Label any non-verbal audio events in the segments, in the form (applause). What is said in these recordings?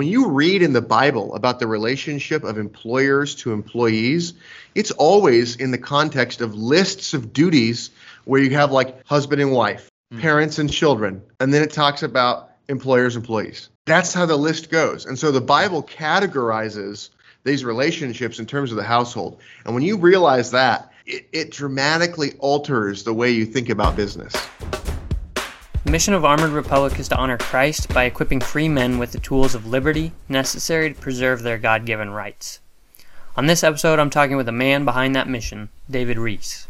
When you read in the Bible about the relationship of employers to employees, it's always in the context of lists of duties where you have like husband and wife, mm. parents and children, and then it talks about employers employees. That's how the list goes. And so the Bible categorizes these relationships in terms of the household. And when you realize that, it, it dramatically alters the way you think about business. The mission of Armored Republic is to honor Christ by equipping free men with the tools of liberty necessary to preserve their God given rights. On this episode, I'm talking with a man behind that mission, David Reece.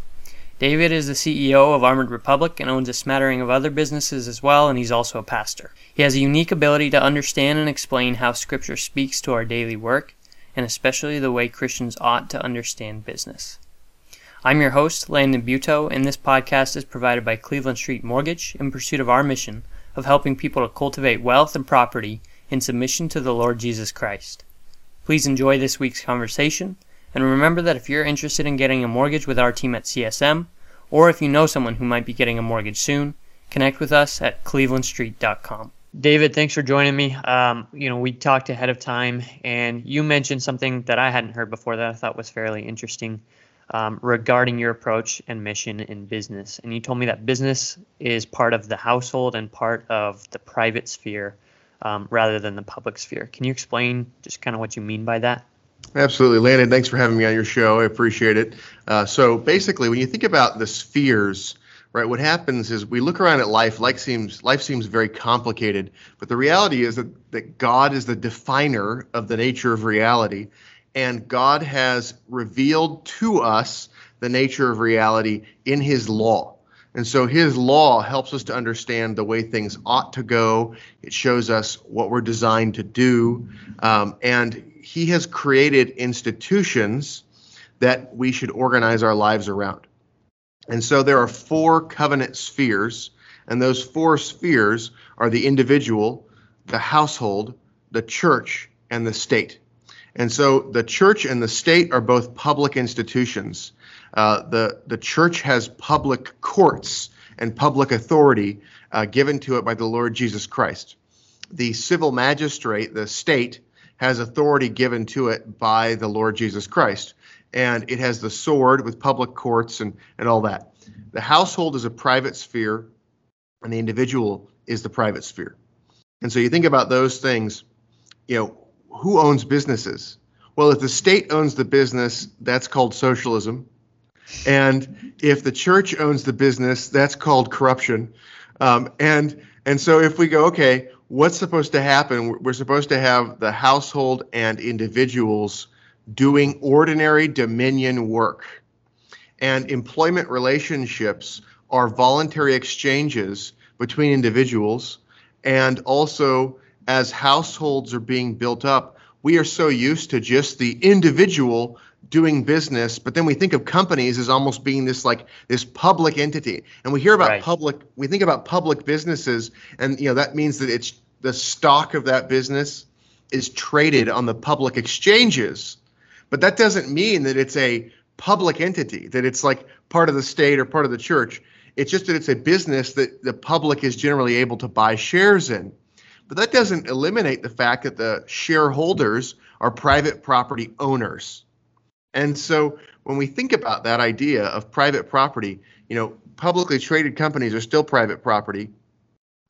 David is the CEO of Armored Republic and owns a smattering of other businesses as well, and he's also a pastor. He has a unique ability to understand and explain how Scripture speaks to our daily work, and especially the way Christians ought to understand business. I'm your host, Landon Buto, and this podcast is provided by Cleveland Street Mortgage in pursuit of our mission of helping people to cultivate wealth and property in submission to the Lord Jesus Christ. Please enjoy this week's conversation, and remember that if you're interested in getting a mortgage with our team at CSM, or if you know someone who might be getting a mortgage soon, connect with us at clevelandstreet.com. David, thanks for joining me. Um, you know, we talked ahead of time, and you mentioned something that I hadn't heard before that I thought was fairly interesting um, regarding your approach and mission in business. And you told me that business is part of the household and part of the private sphere um, rather than the public sphere. Can you explain just kind of what you mean by that? Absolutely, Landon. Thanks for having me on your show. I appreciate it. Uh, so basically, when you think about the spheres, right, what happens is we look around at life. Life seems life seems very complicated, but the reality is that, that God is the definer of the nature of reality, and God has revealed to us the nature of reality in His law. And so His law helps us to understand the way things ought to go. It shows us what we're designed to do. Um, and He has created institutions that we should organize our lives around. And so there are four covenant spheres, and those four spheres are the individual, the household, the church, and the state. And so the church and the state are both public institutions. Uh, the, the church has public courts and public authority uh, given to it by the Lord Jesus Christ. The civil magistrate, the state, has authority given to it by the Lord Jesus Christ. And it has the sword with public courts and, and all that. The household is a private sphere, and the individual is the private sphere. And so you think about those things, you know, who owns businesses? Well, if the state owns the business, that's called socialism. And if the church owns the business, that's called corruption. Um, and and so if we go, okay, what's supposed to happen? We're supposed to have the household and individuals doing ordinary dominion work. And employment relationships are voluntary exchanges between individuals and also as households are being built up, we are so used to just the individual doing business, but then we think of companies as almost being this like this public entity. And we hear about right. public, we think about public businesses, and you know that means that it's the stock of that business is traded on the public exchanges. But that doesn't mean that it's a public entity, that it's like part of the state or part of the church. It's just that it's a business that the public is generally able to buy shares in. But that doesn't eliminate the fact that the shareholders are private property owners. And so when we think about that idea of private property, you know, publicly traded companies are still private property.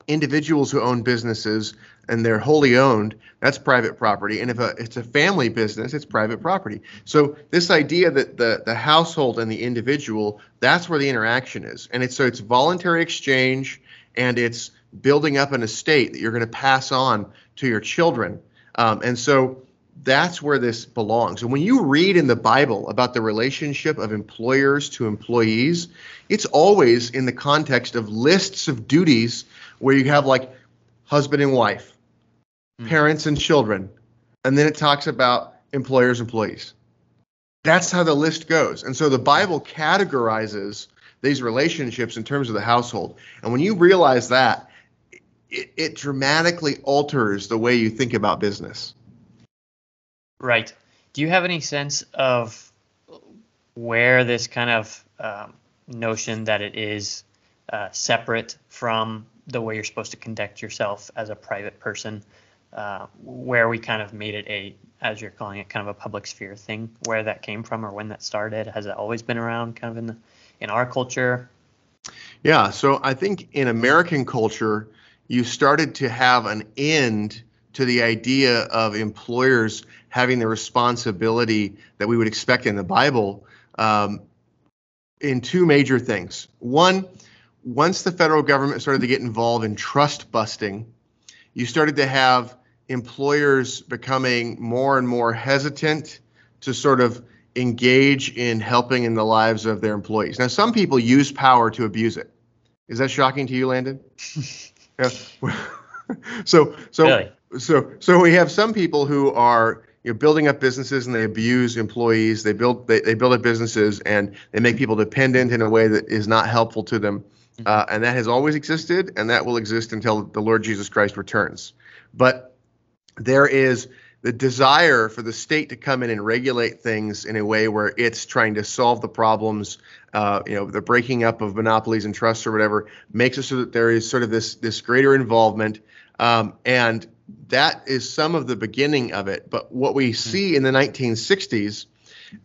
Individuals who own businesses and they're wholly owned, that's private property. And if a, it's a family business, it's private property. So this idea that the, the household and the individual, that's where the interaction is. And it's so it's voluntary exchange and it's building up an estate that you're going to pass on to your children. Um, and so that's where this belongs. And when you read in the Bible about the relationship of employers to employees, it's always in the context of lists of duties where you have like husband and wife, mm. parents and children, and then it talks about employers and employees. That's how the list goes. And so the Bible categorizes these relationships in terms of the household. And when you realize that, it, it dramatically alters the way you think about business. Right. Do you have any sense of where this kind of um, notion that it is uh, separate from the way you're supposed to conduct yourself as a private person uh, where we kind of made it a, as you're calling it, kind of a public sphere thing, where that came from or when that started? Has it always been around kind of in the, in our culture? Yeah, so I think in American culture, you started to have an end to the idea of employers having the responsibility that we would expect in the Bible um, in two major things. One, once the federal government started to get involved in trust busting, you started to have employers becoming more and more hesitant to sort of engage in helping in the lives of their employees. Now, some people use power to abuse it. Is that shocking to you, Landon? (laughs) yeah. (laughs) so, so, really? so, so we have some people who are you know, building up businesses and they abuse employees. They build they, they build up businesses and they make people dependent in a way that is not helpful to them. Mm-hmm. Uh, and that has always existed, and that will exist until the Lord Jesus Christ returns. But there is the desire for the state to come in and regulate things in a way where it's trying to solve the problems, uh, you know, the breaking up of monopolies and trusts or whatever, makes it so that there is sort of this this greater involvement, um, and that is some of the beginning of it. But what we hmm. see in the 1960s,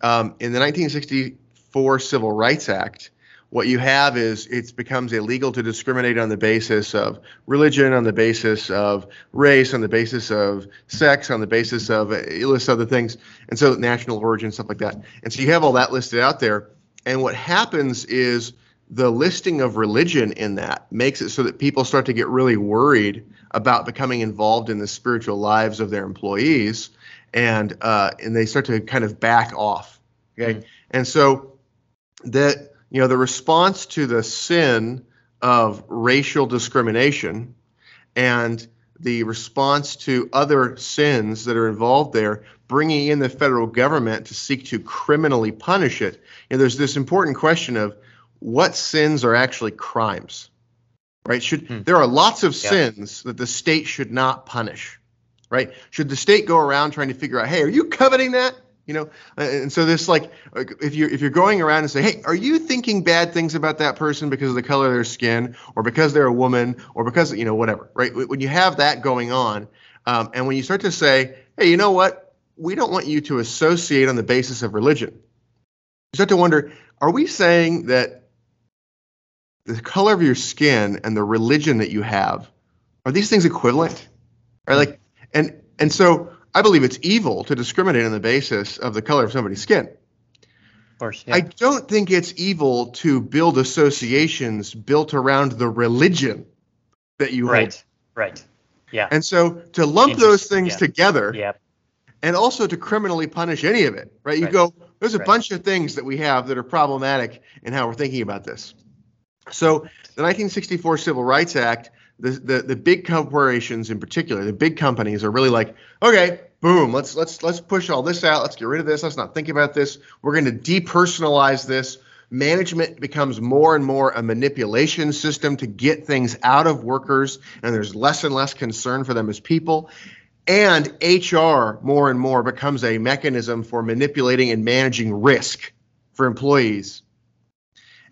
um, in the 1964 Civil Rights Act, what you have is it becomes illegal to discriminate on the basis of religion, on the basis of race, on the basis of sex, on the basis of a list of other things, and so national origin, stuff like that. And so you have all that listed out there. And what happens is the listing of religion in that makes it so that people start to get really worried about becoming involved in the spiritual lives of their employees, and uh, and they start to kind of back off. Okay, mm-hmm. and so that you know, the response to the sin of racial discrimination and the response to other sins that are involved there, bringing in the federal government to seek to criminally punish it. And there's this important question of what sins are actually crimes, right? Should hmm. there are lots of yeah. sins that the state should not punish, right? Should the state go around trying to figure out, hey, are you coveting that? You know? And so this like if you if you're going around and say hey are you thinking bad things about that person because of the color of their skin or because they're a woman or because you know whatever right? When you have that going on um, and when you start to say hey you know what? We don't want you to associate on the basis of religion. You start to wonder are we saying that the color of your skin and the religion that you have are these things equivalent? Right? Like and and so I believe it's evil to discriminate on the basis of the color of somebody's skin. Of course, yeah. I don't think it's evil to build associations built around the religion that you right. hold. Right. Yeah. And so to lump those things yeah. together yeah. and also to criminally punish any of it, right? You right. go, there's a right. bunch of things that we have that are problematic in how we're thinking about this. So the 1964 Civil Rights Act the, the the big corporations in particular, the big companies are really like, okay, boom, let's let's let's push all this out. Let's get rid of this. Let's not think about this. We're going to depersonalize this. Management becomes more and more a manipulation system to get things out of workers, and there's less and less concern for them as people. And HR more and more becomes a mechanism for manipulating and managing risk for employees.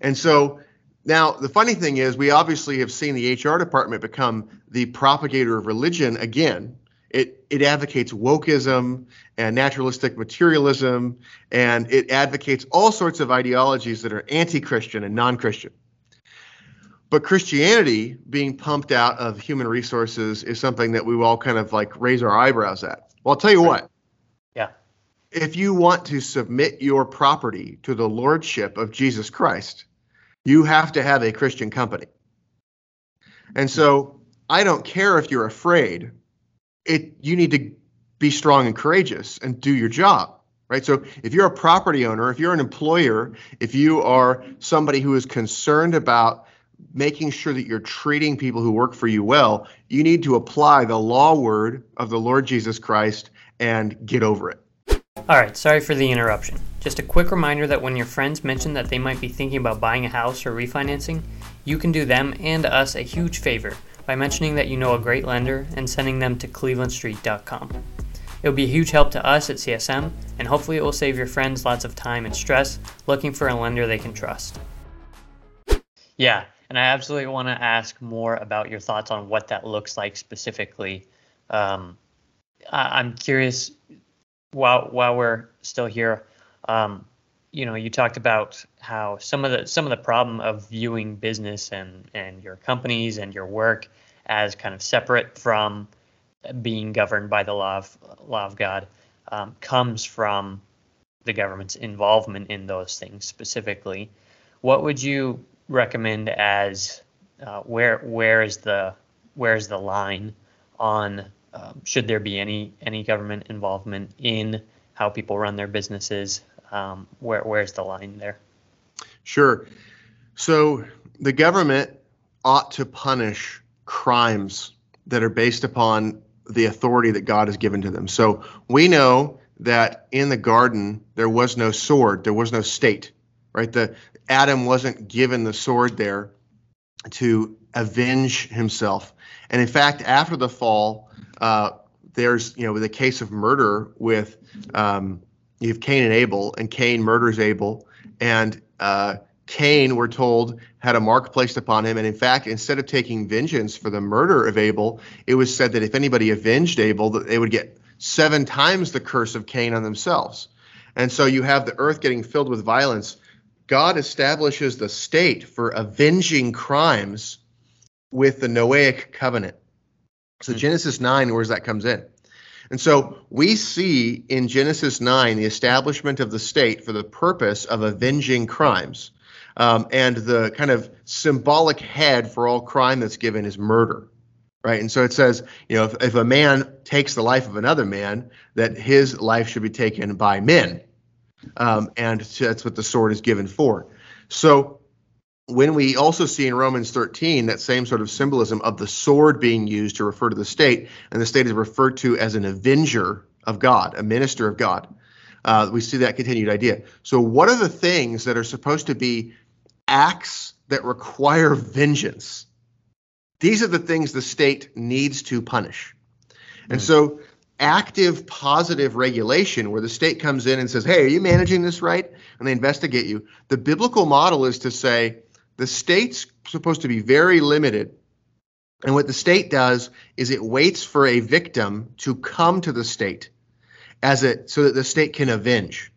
And so now, the funny thing is, we obviously have seen the HR department become the propagator of religion again. It, it advocates wokeism and naturalistic materialism, and it advocates all sorts of ideologies that are anti Christian and non Christian. But Christianity being pumped out of human resources is something that we all kind of like raise our eyebrows at. Well, I'll tell you what. Yeah. If you want to submit your property to the lordship of Jesus Christ, you have to have a Christian company. And so I don't care if you're afraid. It you need to be strong and courageous and do your job. Right? So if you're a property owner, if you're an employer, if you are somebody who is concerned about making sure that you're treating people who work for you well, you need to apply the law word of the Lord Jesus Christ and get over it. All right, sorry for the interruption. Just a quick reminder that when your friends mention that they might be thinking about buying a house or refinancing, you can do them and us a huge favor by mentioning that you know a great lender and sending them to clevelandstreet.com. It will be a huge help to us at CSM, and hopefully, it will save your friends lots of time and stress looking for a lender they can trust. Yeah, and I absolutely want to ask more about your thoughts on what that looks like specifically. Um, I'm curious while while we're still here. Um, you know, you talked about how some of the some of the problem of viewing business and and your companies and your work as kind of separate from being governed by the law of law of God um, comes from the government's involvement in those things specifically. What would you recommend as uh, where where is the where is the line on um, should there be any any government involvement in how people run their businesses? Um, where where's the line there? Sure. So the government ought to punish crimes that are based upon the authority that God has given to them. So we know that in the garden there was no sword, there was no state, right? The Adam wasn't given the sword there to avenge himself. And in fact, after the fall, uh, there's you know the case of murder with um, you have Cain and Abel, and Cain murders Abel, and uh, Cain, we're told, had a mark placed upon him. And in fact, instead of taking vengeance for the murder of Abel, it was said that if anybody avenged Abel, that they would get seven times the curse of Cain on themselves. And so you have the earth getting filled with violence. God establishes the state for avenging crimes with the Noahic covenant. So mm-hmm. Genesis 9, where's that comes in? And so we see in Genesis 9 the establishment of the state for the purpose of avenging crimes. Um, and the kind of symbolic head for all crime that's given is murder right? And so it says, you know, if, if a man takes the life of another man, that his life should be taken by men. Um, and that's what the sword is given for. So when we also see in Romans 13 that same sort of symbolism of the sword being used to refer to the state, and the state is referred to as an avenger of God, a minister of God. Uh, we see that continued idea. So, what are the things that are supposed to be acts that require vengeance? These are the things the state needs to punish. And hmm. so active positive regulation where the state comes in and says, "Hey, are you managing this right?" and they investigate you. The biblical model is to say the state's supposed to be very limited. And what the state does is it waits for a victim to come to the state as it so that the state can avenge.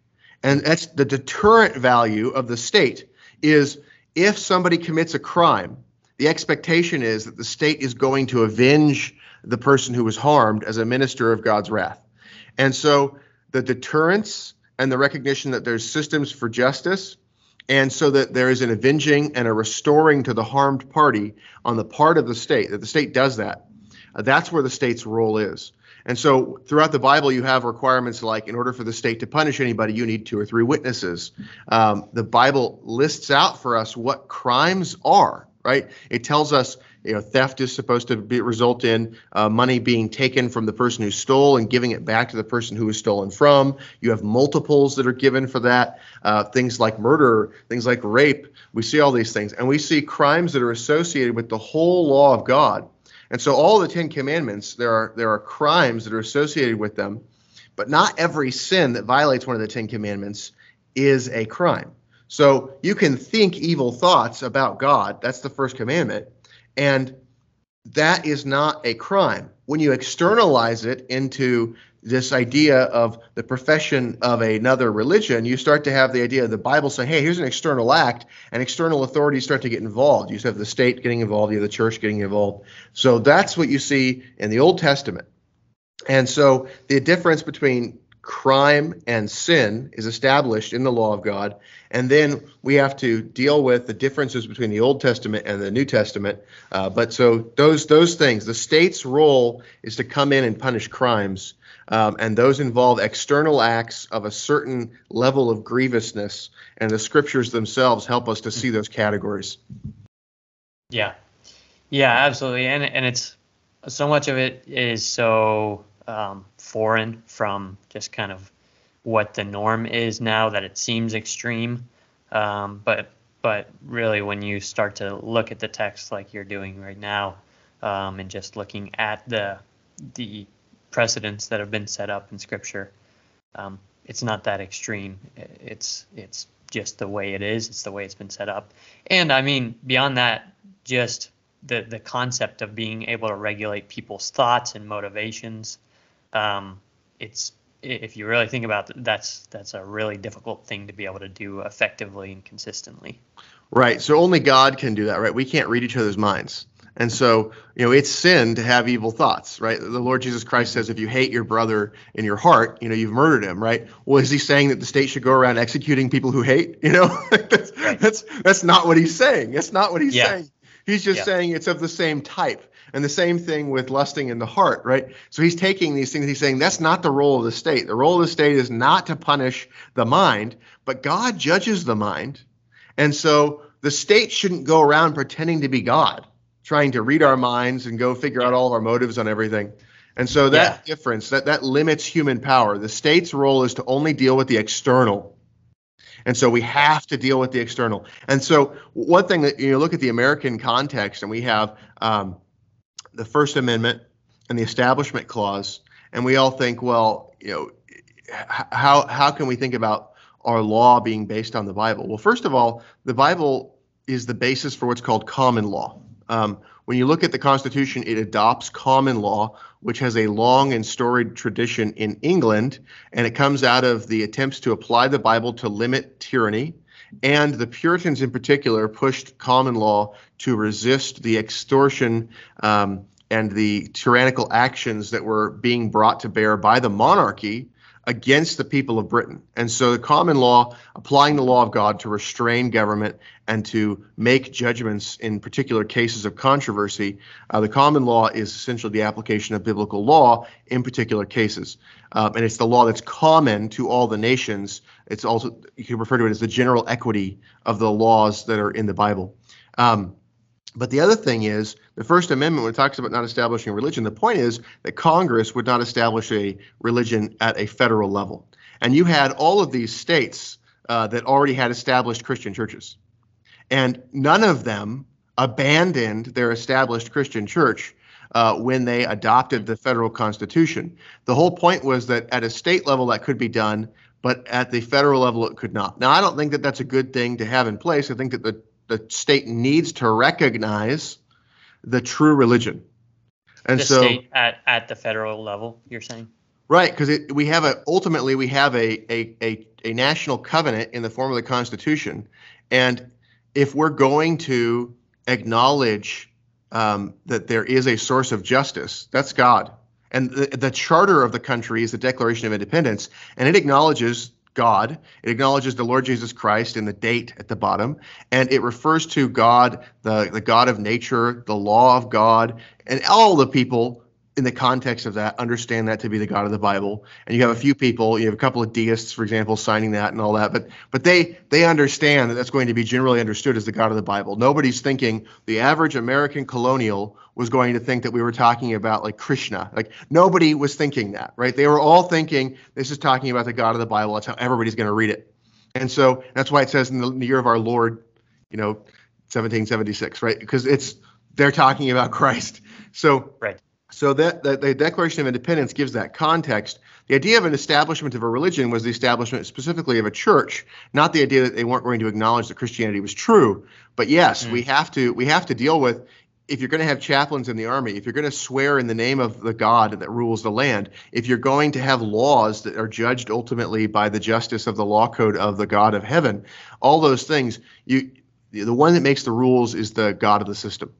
And that's the deterrent value of the state is if somebody commits a crime, the expectation is that the state is going to avenge the person who was harmed as a minister of God's wrath. And so the deterrence and the recognition that there's systems for justice and so that there is an avenging and a restoring to the harmed party on the part of the state that the state does that. Uh, that's where the state's role is. And so throughout the bible you have requirements like in order for the state to punish anybody you need two or three witnesses. Um, the bible lists out for us what crimes are right? It tells us you know theft is supposed to be, result in uh, money being taken from the person who stole and giving it back to the person who was stolen from. You have multiples that are given for that. Uh, things like murder, things like rape. We see all these things, and we see crimes that are associated with the whole law of God. And so, all the Ten Commandments, there are there are crimes that are associated with them, but not every sin that violates one of the Ten Commandments is a crime. So you can think evil thoughts about God. That's the first commandment. And that is not a crime. When you externalize it into this idea of the profession of another religion, you start to have the idea of the Bible saying, hey, here's an external act, and external authorities start to get involved. You have the state getting involved, you have the church getting involved. So that's what you see in the Old Testament. And so the difference between crime and sin is established in the law of God. And then we have to deal with the differences between the Old Testament and the New Testament. Uh, but so those those things, the state's role is to come in and punish crimes, um, and those involve external acts of a certain level of grievousness. And the scriptures themselves help us to see those categories. Yeah, yeah, absolutely, and and it's so much of it is so um, foreign from just kind of what the norm is now that it seems extreme. Um, but but really, when you start to look at the text like you're doing right now, um, and just looking at the the precedents that have been set up in Scripture, um, it's not that extreme. It's it's just the way it is. It's the way it's been set up. And I mean, beyond that, just the the concept of being able to regulate people's thoughts and motivations um, it's if you really think about it, that's that's a really difficult thing to be able to do effectively and consistently. Right. So only God can do that, right? We can't read each other's minds. And so, you know, it's sin to have evil thoughts, right? The Lord Jesus Christ says if you hate your brother in your heart, you know, you've murdered him, right? Well, is he saying that the state should go around executing people who hate? You know, (laughs) that's, right. that's that's not what he's saying. That's not what he's yeah. saying. He's just yeah. saying it's of the same type. And the same thing with lusting in the heart, right? So he's taking these things, he's saying that's not the role of the state. The role of the state is not to punish the mind, but God judges the mind. And so the state shouldn't go around pretending to be God trying to read our minds and go figure out all of our motives on everything. And so that yeah. difference, that, that limits human power. The state's role is to only deal with the external. And so we have to deal with the external. And so one thing that you look at the American context, and we have um, the First Amendment and the Establishment Clause, and we all think, well, you know, how how can we think about our law being based on the Bible? Well, first of all, the Bible is the basis for what's called common law. Um, when you look at the Constitution, it adopts common law, which has a long and storied tradition in England, and it comes out of the attempts to apply the Bible to limit tyranny. And the Puritans, in particular, pushed common law to resist the extortion um, and the tyrannical actions that were being brought to bear by the monarchy against the people of Britain. And so the common law, applying the law of God to restrain government and to make judgments in particular cases of controversy, uh, the common law is essentially the application of biblical law in particular cases. Um, and it's the law that's common to all the nations. It's also, you can refer to it as the general equity of the laws that are in the Bible. Um, but the other thing is, the First Amendment, when it talks about not establishing a religion, the point is that Congress would not establish a religion at a federal level. And you had all of these states uh, that already had established Christian churches. And none of them abandoned their established Christian church uh, when they adopted the federal constitution. The whole point was that at a state level that could be done, but at the federal level it could not. Now, I don't think that that's a good thing to have in place. I think that the the state needs to recognize the true religion. And the so state at, at the federal level, you're saying? Right, because we have a ultimately we have a, a, a, a national covenant in the form of the Constitution. And if we're going to acknowledge um, that there is a source of justice, that's God. And the, the charter of the country is the Declaration of Independence, and it acknowledges God. It acknowledges the Lord Jesus Christ in the date at the bottom, and it refers to God, the, the God of nature, the law of God, and all the people in the context of that, understand that to be the God of the Bible. And you have a few people, you have a couple of deists, for example, signing that and all that, but but they they understand that that's going to be generally understood as the God of the Bible. Nobody's thinking the average American colonial was going to think that we were talking about like Krishna. Like nobody was thinking that, right? They were all thinking this is talking about the God of the Bible. That's how everybody's going to read it. And so that's why it says in the, in the year of our Lord, you know, 1776, right? Because it's they're talking about Christ. So right. So that, that, the Declaration of Independence gives that context. The idea of an establishment of a religion was the establishment specifically of a church, not the idea that they weren't going to acknowledge that Christianity was true. But yes, mm. we have to we have to deal with if you're going to have chaplains in the army, if you're going to swear in the name of the God that rules the land, if you're going to have laws that are judged ultimately by the justice of the law code of the God of heaven, all those things, you the one that makes the rules is the God of the system.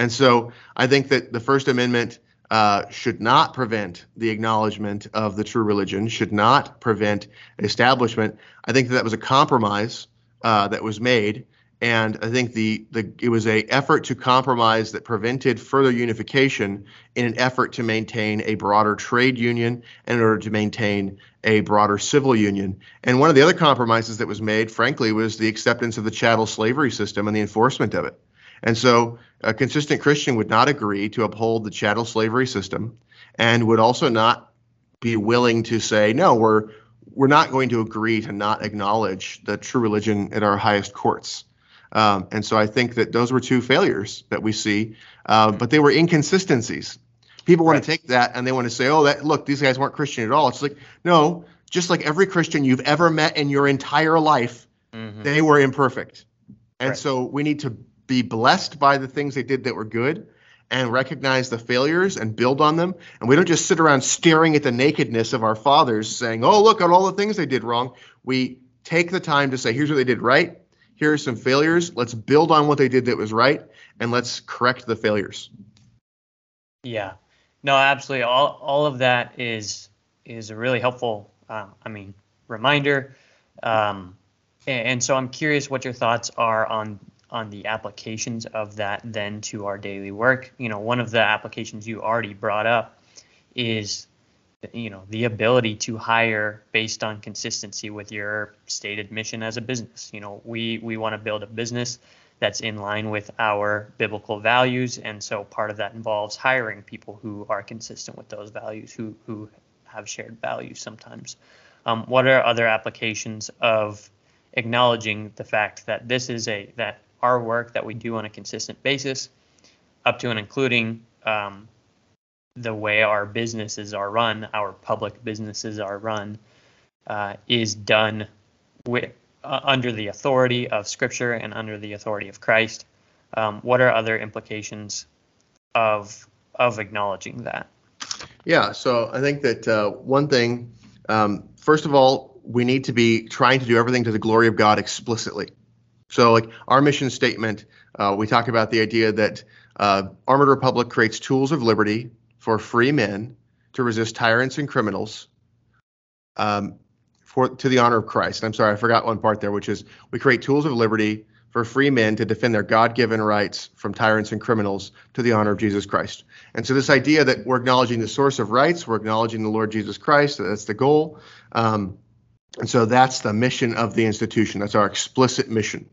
And so I think that the First Amendment uh, should not prevent the acknowledgement of the true religion, should not prevent establishment. I think that, that was a compromise uh, that was made. And I think the, the it was a effort to compromise that prevented further unification in an effort to maintain a broader trade union and in order to maintain a broader civil union. And one of the other compromises that was made, frankly, was the acceptance of the chattel slavery system and the enforcement of it. And so a consistent Christian would not agree to uphold the chattel slavery system and would also not be willing to say, no, we're we're not going to agree to not acknowledge the true religion at our highest courts. Um, and so I think that those were two failures that we see, uh, but they were inconsistencies. People want right. to take that and they want to say, oh, that look, these guys weren't Christian at all. It's like, no, just like every Christian you've ever met in your entire life, mm-hmm. they were imperfect. And right. so we need to be blessed by the things they did that were good and recognize the failures and build on them. And we don't just sit around staring at the nakedness of our fathers saying, oh, look at all the things they did wrong. We take the time to say, here's what they did right. Here are some failures. Let's build on what they did that was right, and let's correct the failures. Yeah, no, absolutely. All all of that is is a really helpful. Uh, I mean, reminder. Um, and, and so I'm curious what your thoughts are on on the applications of that then to our daily work. You know, one of the applications you already brought up is you know the ability to hire based on consistency with your stated mission as a business you know we we want to build a business that's in line with our biblical values and so part of that involves hiring people who are consistent with those values who who have shared values sometimes um, what are other applications of acknowledging the fact that this is a that our work that we do on a consistent basis, up to and including um, the way our businesses are run, our public businesses are run, uh, is done with, uh, under the authority of Scripture and under the authority of Christ. Um, what are other implications of of acknowledging that? Yeah, so I think that uh, one thing, um, first of all, we need to be trying to do everything to the glory of God explicitly. So, like our mission statement, uh, we talk about the idea that uh, Armored Republic creates tools of liberty for free men to resist tyrants and criminals um, for to the honor of Christ. I'm sorry, I forgot one part there, which is we create tools of liberty for free men to defend their God-given rights from tyrants and criminals to the honor of Jesus Christ. And so this idea that we're acknowledging the source of rights, we're acknowledging the Lord Jesus Christ, that's the goal. Um, and so that's the mission of the institution. That's our explicit mission.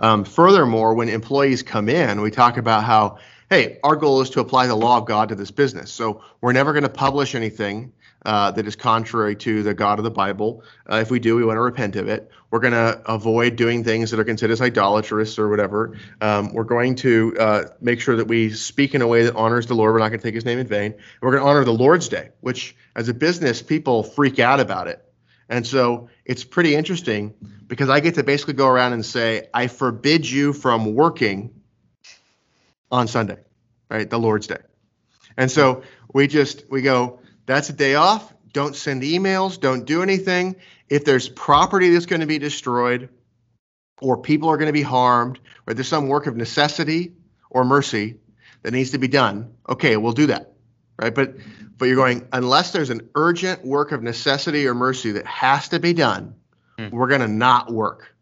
Um, furthermore, when employees come in, we talk about how, hey, our goal is to apply the law of God to this business. So we're never going to publish anything uh, that is contrary to the God of the Bible. Uh, if we do, we want to repent of it. We're going to avoid doing things that are considered as idolatrous or whatever. Um, we're going to uh, make sure that we speak in a way that honors the Lord. We're not going to take his name in vain. We're going to honor the Lord's Day, which as a business, people freak out about it. And so it's pretty interesting because I get to basically go around and say, I forbid you from working on Sunday, right? The Lord's Day. And so we just, we go, that's a day off. Don't send emails. Don't do anything. If there's property that's going to be destroyed or people are going to be harmed or there's some work of necessity or mercy that needs to be done, okay, we'll do that, right? But but you're going unless there's an urgent work of necessity or mercy that has to be done mm. we're going to not work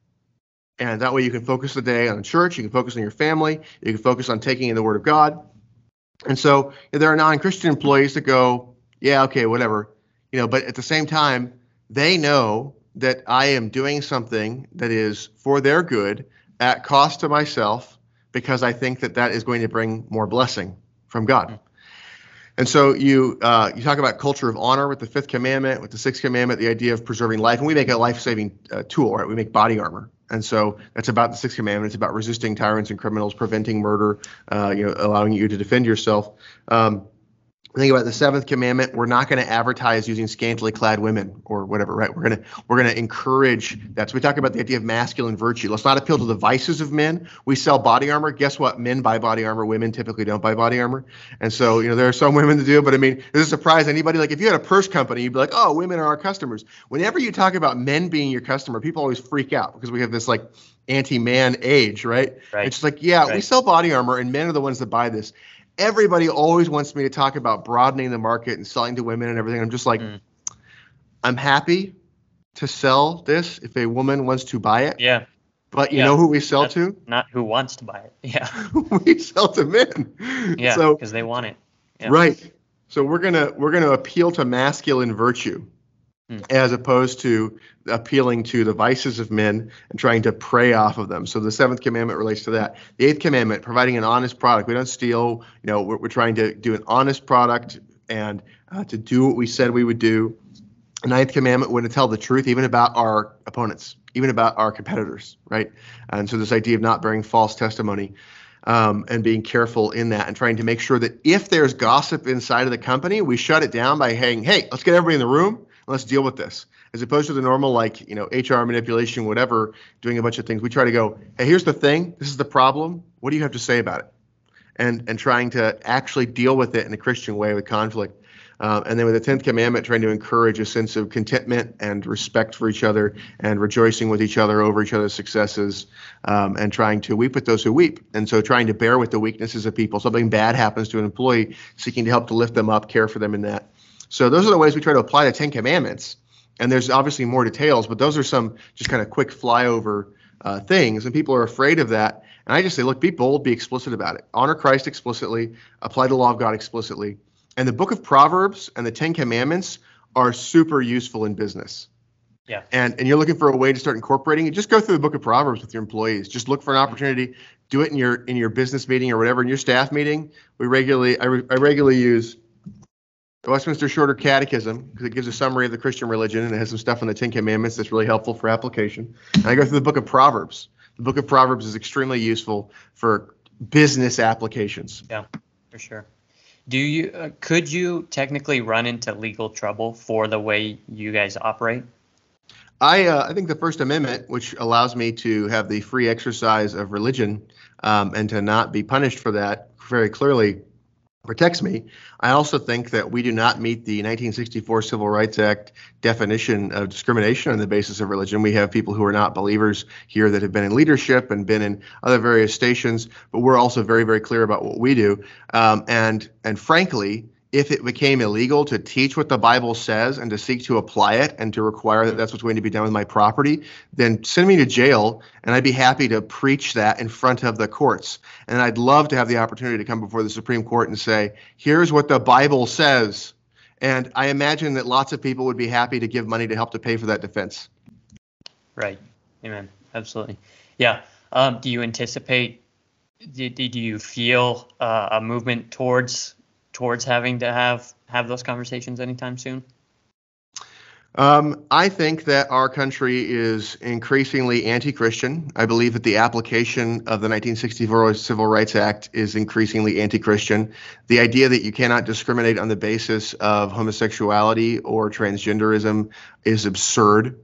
and that way you can focus the day on church you can focus on your family you can focus on taking in the word of god and so there are non-christian employees that go yeah okay whatever you know but at the same time they know that i am doing something that is for their good at cost to myself because i think that that is going to bring more blessing from god mm. And so you uh, you talk about culture of honor with the fifth commandment, with the sixth commandment, the idea of preserving life, and we make a life-saving uh, tool, right? We make body armor, and so that's about the sixth commandment. It's about resisting tyrants and criminals, preventing murder, uh, you know, allowing you to defend yourself. Um, think about the seventh commandment we're not going to advertise using scantily clad women or whatever right? We're going to we're going to encourage that so we talk about the idea of masculine virtue. Let's not appeal to the vices of men. We sell body armor. Guess what? Men buy body armor. Women typically don't buy body armor. And so you know there are some women that do but i mean does it surprise anybody. Like if you had a purse company you'd be like oh women are our customers. Whenever you talk about men being your customer people always freak out because we have this like anti-man age right, right. it's just like yeah right. we sell body armor and men are the ones that buy this everybody always wants me to talk about broadening the market and selling to women and everything. I'm just like, mm. I'm happy to sell this if a woman wants to buy it. Yeah. But you yeah. know who we sell to? Not who wants to buy it. (laughs) Yeah. (laughs) we sell to men. Yeah. So because they want it. Yeah. Right. So we're gonna we're gonna appeal to masculine virtue mm. as opposed to appealing to the vices of men and trying to prey off of them. So the seventh commandment relates to that. The eighth commandment, providing an honest product. We don't steal. You know, we're, we're trying to do an honest product and uh, to do what we said we would do. The ninth commandment, we're to tell the truth, even about our opponents, even about our competitors, right? And so this idea of not bearing false testimony. Um, and being careful in that and trying to make sure that if there's gossip inside of the company, we shut it down by saying, hey, let's get everybody in the room let's deal with this as opposed to the normal like you know hr manipulation whatever doing a bunch of things we try to go hey here's the thing this is the problem what do you have to say about it and and trying to actually deal with it in a Christian way with conflict. Uh, and then with the tenth commandment, trying to encourage a sense of contentment and respect for each other, and rejoicing with each other over each other's successes, um, and trying to weep with those who weep. And so, trying to bear with the weaknesses of people. Something bad happens to an employee, seeking to help to lift them up, care for them in that. So those are the ways we try to apply the Ten Commandments. And there's obviously more details, but those are some just kind of quick flyover uh, things, and people are afraid of that. And I just say, look, be bold, be explicit about it. Honor Christ explicitly, apply the law of God explicitly. And the book of Proverbs and the Ten Commandments are super useful in business. Yeah. And and you're looking for a way to start incorporating it. Just go through the book of Proverbs with your employees. Just look for an opportunity. Do it in your in your business meeting or whatever in your staff meeting. We regularly I, re, I regularly use the Westminster Shorter Catechism because it gives a summary of the Christian religion and it has some stuff on the Ten Commandments that's really helpful for application. And I go through the book of Proverbs. The book of Proverbs is extremely useful for business applications. Yeah, for sure. Do you uh, could you technically run into legal trouble for the way you guys operate? I uh, I think the First Amendment, which allows me to have the free exercise of religion um, and to not be punished for that, very clearly protects me. I also think that we do not meet the 1964 Civil Rights Act definition of discrimination on the basis of religion. We have people who are not believers here that have been in leadership and been in other various stations, but we're also very, very clear about what we do. Um, and and frankly, if it became illegal to teach what the Bible says and to seek to apply it and to require that that's what's going to be done with my property, then send me to jail and I'd be happy to preach that in front of the courts. And I'd love to have the opportunity to come before the Supreme Court and say, here's what the Bible says. And I imagine that lots of people would be happy to give money to help to pay for that defense. Right. Amen. Absolutely. Yeah. Um, do you anticipate, do, do you feel uh, a movement towards towards having to have have those conversations anytime soon? Um, I think that our country is increasingly anti-Christian. I believe that the application of the 1964 Civil Rights Act is increasingly anti-Christian. The idea that you cannot discriminate on the basis of homosexuality or transgenderism is absurd.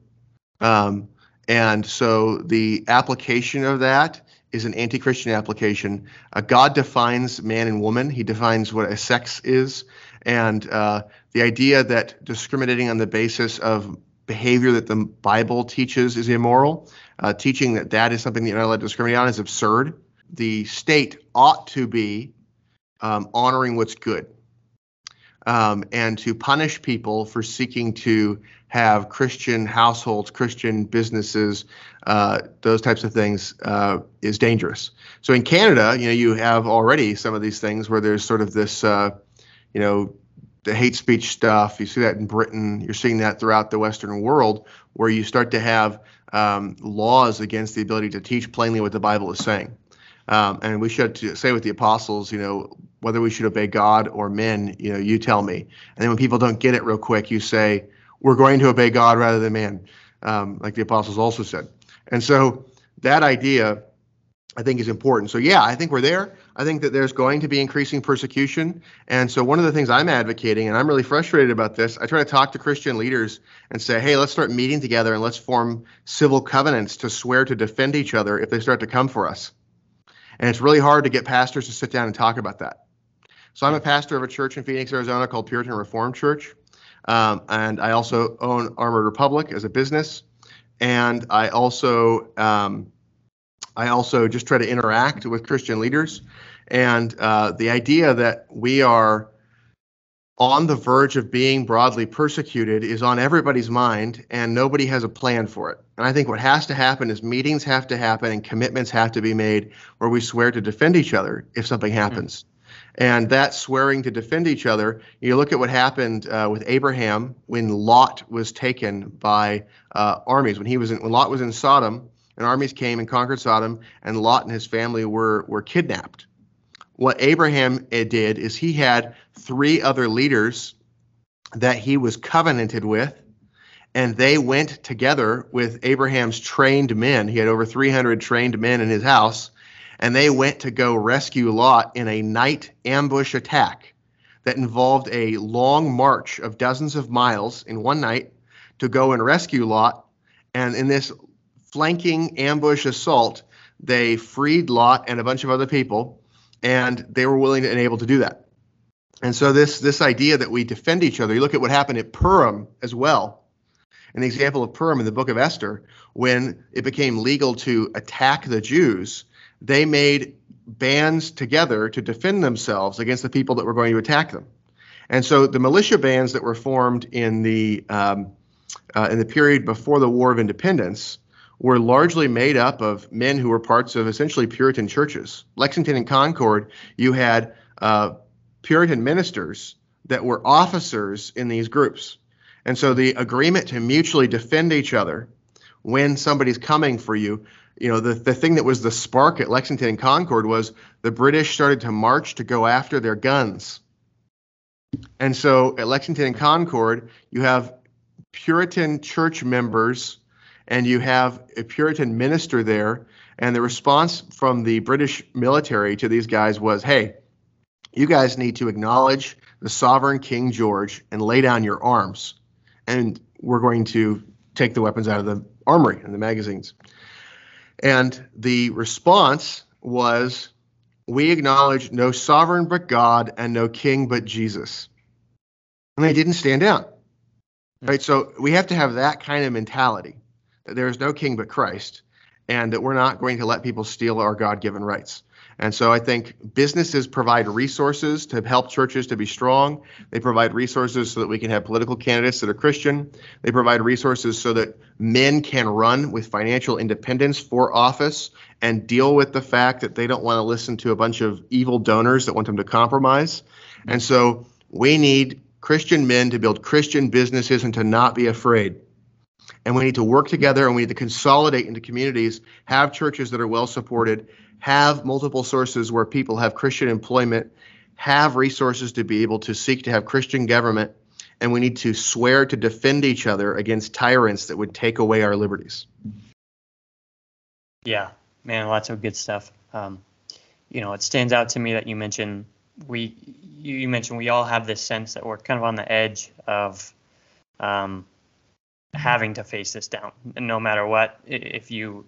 Um, and so the application of that is an anti-Christian application. Uh, God defines man and woman. He defines what a sex is, and uh, the idea that discriminating on the basis of behavior that the Bible teaches is immoral, uh, teaching that that is something that you're not allowed to discriminate on is absurd. The state ought to be um, honoring what's good. Um, and to punish people for seeking to have Christian households, Christian businesses, uh, those types of things uh, is dangerous. So in Canada, you know, you have already some of these things where there's sort of this, uh, you know, the hate speech stuff. You see that in Britain. You're seeing that throughout the Western world, where you start to have um, laws against the ability to teach plainly what the Bible is saying. Um, and we should say with the apostles, you know, whether we should obey God or men, you know, you tell me. And then when people don't get it real quick, you say, we're going to obey God rather than man, um, like the apostles also said. And so that idea, I think, is important. So, yeah, I think we're there. I think that there's going to be increasing persecution. And so, one of the things I'm advocating, and I'm really frustrated about this, I try to talk to Christian leaders and say, hey, let's start meeting together and let's form civil covenants to swear to defend each other if they start to come for us. And it's really hard to get pastors to sit down and talk about that. So, I'm a pastor of a church in Phoenix, Arizona called Puritan Reformed Church. Um, and I also own Armored Republic as a business and I also um, I also just try to interact with Christian leaders, and uh, the idea that we are on the verge of being broadly persecuted is on everybody's mind, and nobody has a plan for it. And I think what has to happen is meetings have to happen and commitments have to be made where we swear to defend each other if something hmm. happens. Mm-hmm. And that swearing to defend each other, you look at what happened uh, with Abraham when Lot was taken by uh, armies. When he was in, when Lot was in Sodom, and armies came and conquered Sodom, and Lot and his family were were kidnapped. What Abraham uh, did is he had three other leaders that he was covenanted with, and they went together with Abraham's trained men. He had over 300 trained men in his house and they went to go rescue Lot in a night ambush attack that involved a long march of dozens of miles in one night to go and rescue Lot. And in this flanking ambush assault, they freed Lot and a bunch of other people. and they were willing and able to do that. And so this this idea that we defend each other, you look at what happened at Purim as well. An example of Purim in the book of Esther, when it became legal to attack the Jews, they made bands together to defend themselves against the people that were going to attack them. And so the militia bands that were formed in the um, uh, in the period before the War of Independence were largely made up of men who were parts of essentially Puritan churches. Lexington and Concord, you had uh, Puritan ministers that were officers in these groups. And so the agreement to mutually defend each other when somebody's coming for you, you know, the, the thing that was the spark at Lexington and Concord was the British started to march to go after their guns. And so at Lexington and Concord, you have Puritan church members and you have a Puritan minister there. And the response from the British military to these guys was, hey, you guys need to acknowledge the sovereign King George and lay down your arms. And we're going to take the weapons out of the armory and the magazines. And the response was, we acknowledge no sovereign but God and no king but Jesus. And they didn't stand down. Hmm. Right? So we have to have that kind of mentality that there is no king but Christ, and that we're not going to let people steal our God given rights. And so I think businesses provide resources to help churches to be strong. They provide resources so that we can have political candidates that are Christian. They provide resources so that men can run with financial independence for office and deal with the fact that they don't want to listen to a bunch of evil donors that want them to compromise. And so we need Christian men to build Christian businesses and to not be afraid and we need to work together and we need to consolidate into communities, have churches that are well supported, have multiple sources where people have Christian employment, have resources to be able to seek to have Christian government, and we need to swear to defend each other against tyrants that would take away our liberties. Yeah, man, lots of good stuff. Um, you know, it stands out to me that you mentioned we you mentioned we all have this sense that we're kind of on the edge of um, having to face this down no matter what if you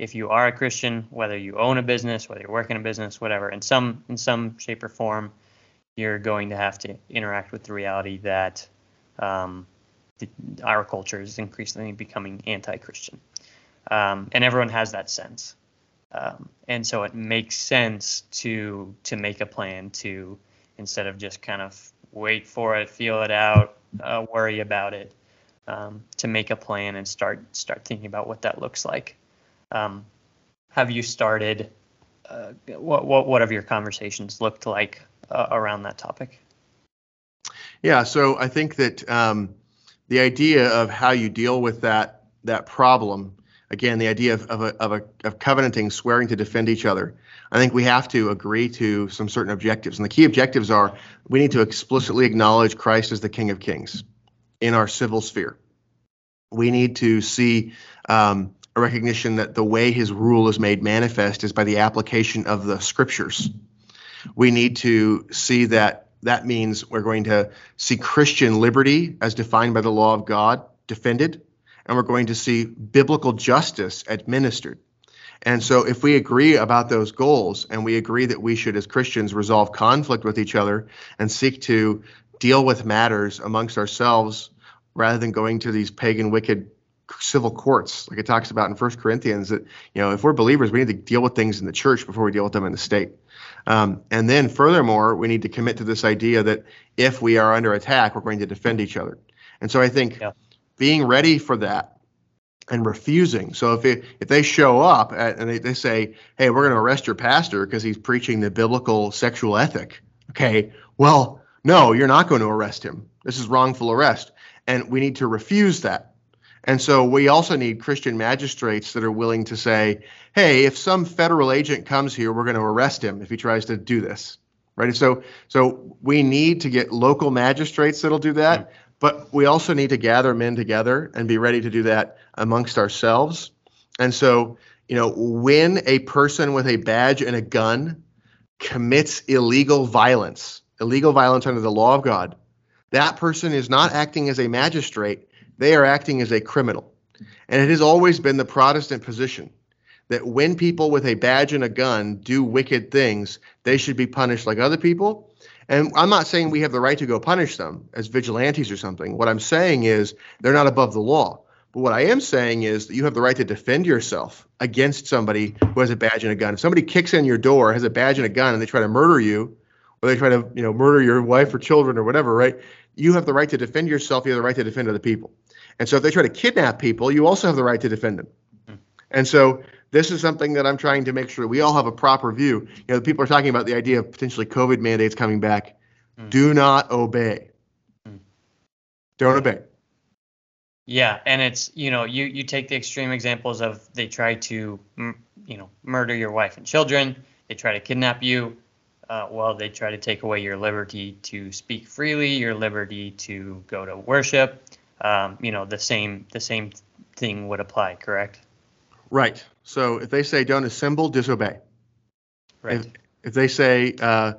if you are a christian whether you own a business whether you're working in a business whatever in some in some shape or form you're going to have to interact with the reality that um, the, our culture is increasingly becoming anti-christian um, and everyone has that sense um, and so it makes sense to to make a plan to instead of just kind of wait for it feel it out uh, worry about it um, to make a plan and start start thinking about what that looks like. Um, have you started? Uh, what what what have your conversations looked like uh, around that topic? Yeah, so I think that um, the idea of how you deal with that that problem, again, the idea of of, a, of, a, of covenanting, swearing to defend each other. I think we have to agree to some certain objectives, and the key objectives are we need to explicitly acknowledge Christ as the King of Kings in our civil sphere. We need to see um, recognition that the way his rule is made manifest is by the application of the scriptures. We need to see that that means we're going to see Christian liberty as defined by the law of God defended, and we're going to see biblical justice administered. And so, if we agree about those goals and we agree that we should, as Christians, resolve conflict with each other and seek to deal with matters amongst ourselves rather than going to these pagan, wicked civil courts, like it talks about in First Corinthians. That you know, if we're believers, we need to deal with things in the church before we deal with them in the state. Um, and then, furthermore, we need to commit to this idea that if we are under attack, we're going to defend each other. And so, I think yeah. being ready for that and refusing. So if it, if they show up at, and they, they say, "Hey, we're going to arrest your pastor because he's preaching the biblical sexual ethic," okay, well no, you're not going to arrest him. This is wrongful arrest. And we need to refuse that. And so we also need Christian magistrates that are willing to say, hey, if some federal agent comes here, we're going to arrest him if he tries to do this. Right. So so we need to get local magistrates that'll do that, but we also need to gather men together and be ready to do that amongst ourselves. And so, you know, when a person with a badge and a gun commits illegal violence, illegal violence under the law of God, that person is not acting as a magistrate, they are acting as a criminal. And it has always been the Protestant position that when people with a badge and a gun do wicked things, they should be punished like other people. And I'm not saying we have the right to go punish them as vigilantes or something. What I'm saying is they're not above the law. But what I am saying is that you have the right to defend yourself against somebody who has a badge and a gun. If somebody kicks in your door, has a badge and a gun, and they try to murder you, or they try to, you know, murder your wife or children or whatever, right? You have the right to defend yourself. You have the right to defend other people. And so if they try to kidnap people, you also have the right to defend them. Mm-hmm. And so this is something that I'm trying to make sure we all have a proper view. You know, people are talking about the idea of potentially COVID mandates coming back. Mm. Do not obey. Mm. Don't obey. Yeah, and it's you know you you take the extreme examples of they try to you know murder your wife and children, they try to kidnap you. Uh, well, they try to take away your liberty to speak freely, your liberty to go to worship. Um, you know the same the same thing would apply, correct? Right. So if they say don't assemble, disobey. Right. If, if they say uh,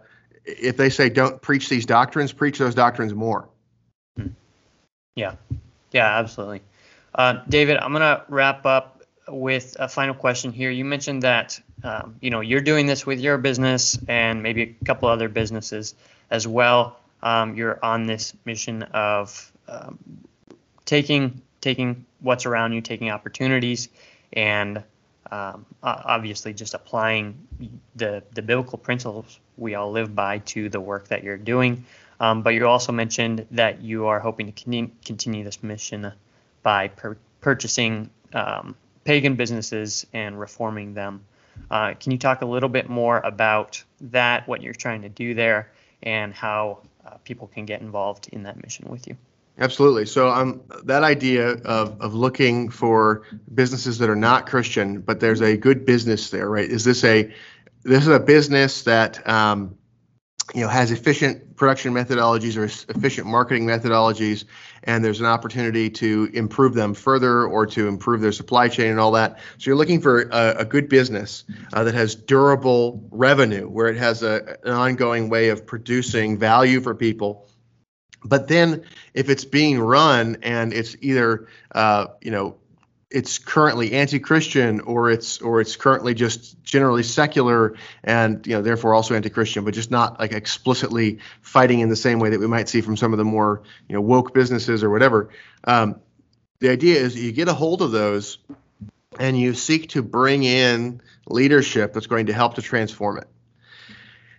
if they say don't preach these doctrines, preach those doctrines more. Hmm. Yeah. Yeah, absolutely. Uh, David, I'm gonna wrap up with a final question here. You mentioned that um, you know you're doing this with your business and maybe a couple other businesses as well. Um, you're on this mission of um, taking taking what's around you, taking opportunities, and um, obviously just applying the the biblical principles we all live by to the work that you're doing. Um, but you also mentioned that you are hoping to continue this mission by per- purchasing um, pagan businesses and reforming them. Uh, can you talk a little bit more about that, what you're trying to do there, and how uh, people can get involved in that mission with you? Absolutely. So um, that idea of, of looking for businesses that are not Christian, but there's a good business there, right? Is this a this is a business that um, you know has efficient production methodologies or efficient marketing methodologies, and there's an opportunity to improve them further or to improve their supply chain and all that. So you're looking for a, a good business uh, that has durable revenue, where it has a, an ongoing way of producing value for people but then if it's being run and it's either uh, you know it's currently anti-Christian or it's or it's currently just generally secular and you know therefore also anti-Christian, but just not like explicitly fighting in the same way that we might see from some of the more you know woke businesses or whatever. Um, the idea is you get a hold of those and you seek to bring in leadership that's going to help to transform it.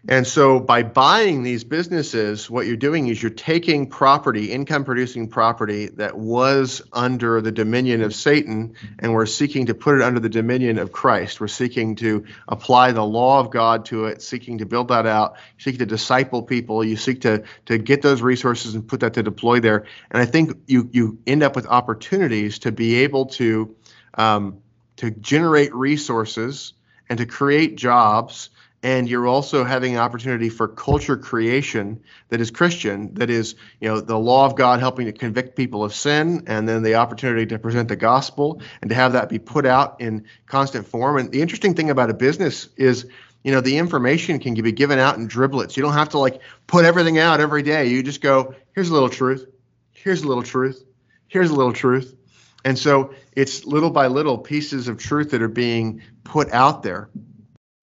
And so by buying these businesses, what you're doing is you're taking property, income producing property that was under the dominion of Satan, and we're seeking to put it under the dominion of Christ. We're seeking to apply the law of God to it, seeking to build that out, seek to disciple people. You seek to, to get those resources and put that to deploy there. And I think you, you end up with opportunities to be able to, um, to generate resources and to create jobs and you're also having an opportunity for culture creation that is Christian, that is, you know, the law of God helping to convict people of sin, and then the opportunity to present the gospel and to have that be put out in constant form. And the interesting thing about a business is, you know, the information can be given out in driblets. You don't have to like put everything out every day. You just go, here's a little truth, here's a little truth, here's a little truth. And so it's little by little pieces of truth that are being put out there.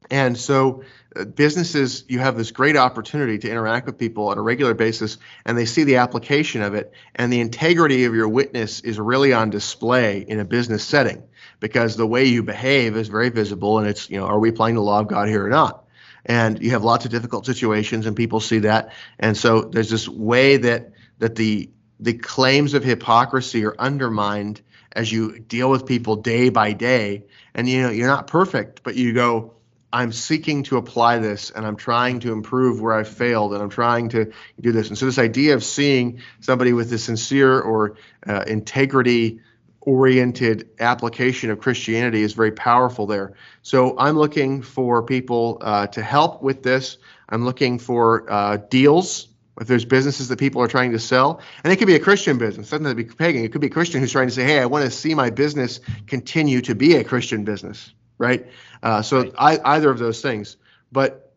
And so uh, businesses, you have this great opportunity to interact with people on a regular basis, and they see the application of it, and the integrity of your witness is really on display in a business setting because the way you behave is very visible, and it's you know, are we applying the law of God here or not? And you have lots of difficult situations, and people see that, and so there's this way that that the the claims of hypocrisy are undermined as you deal with people day by day, and you know you're not perfect, but you go I'm seeking to apply this and I'm trying to improve where I failed and I'm trying to do this. And so, this idea of seeing somebody with a sincere or uh, integrity oriented application of Christianity is very powerful there. So, I'm looking for people uh, to help with this. I'm looking for uh, deals. If there's businesses that people are trying to sell, and it could be a Christian business, doesn't have to be pagan. It could be a Christian who's trying to say, "Hey, I want to see my business continue to be a Christian business." Right? Uh, so right. I, either of those things. But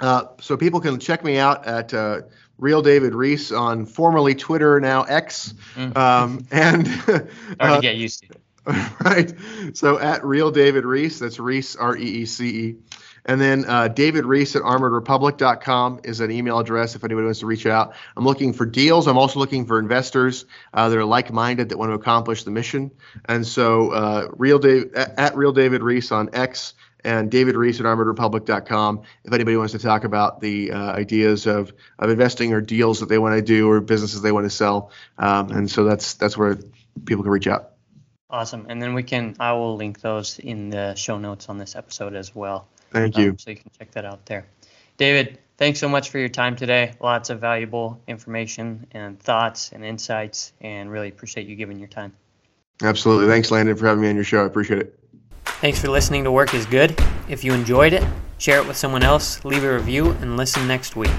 uh, so people can check me out at uh, Real David Reece on formerly Twitter, now X. Mm. Um, and (laughs) hard to get used to. (laughs) right. So at real David Reece, that's Reece R E E C E. And then uh, David Reece at armoredrepublic.com is an email address if anybody wants to reach out. I'm looking for deals. I'm also looking for investors uh, that are like-minded that want to accomplish the mission. And so uh, real Dave, at, at real David Reece on X and David Reece at armoredrepublic.com if anybody wants to talk about the uh, ideas of, of investing or deals that they want to do or businesses they want to sell. Um, and so that's that's where people can reach out. Awesome. And then we can I will link those in the show notes on this episode as well. Thank you. Um, so you can check that out there. David, thanks so much for your time today. Lots of valuable information and thoughts and insights, and really appreciate you giving your time. Absolutely. Thanks, Landon, for having me on your show. I appreciate it. Thanks for listening to Work is Good. If you enjoyed it, share it with someone else, leave a review, and listen next week.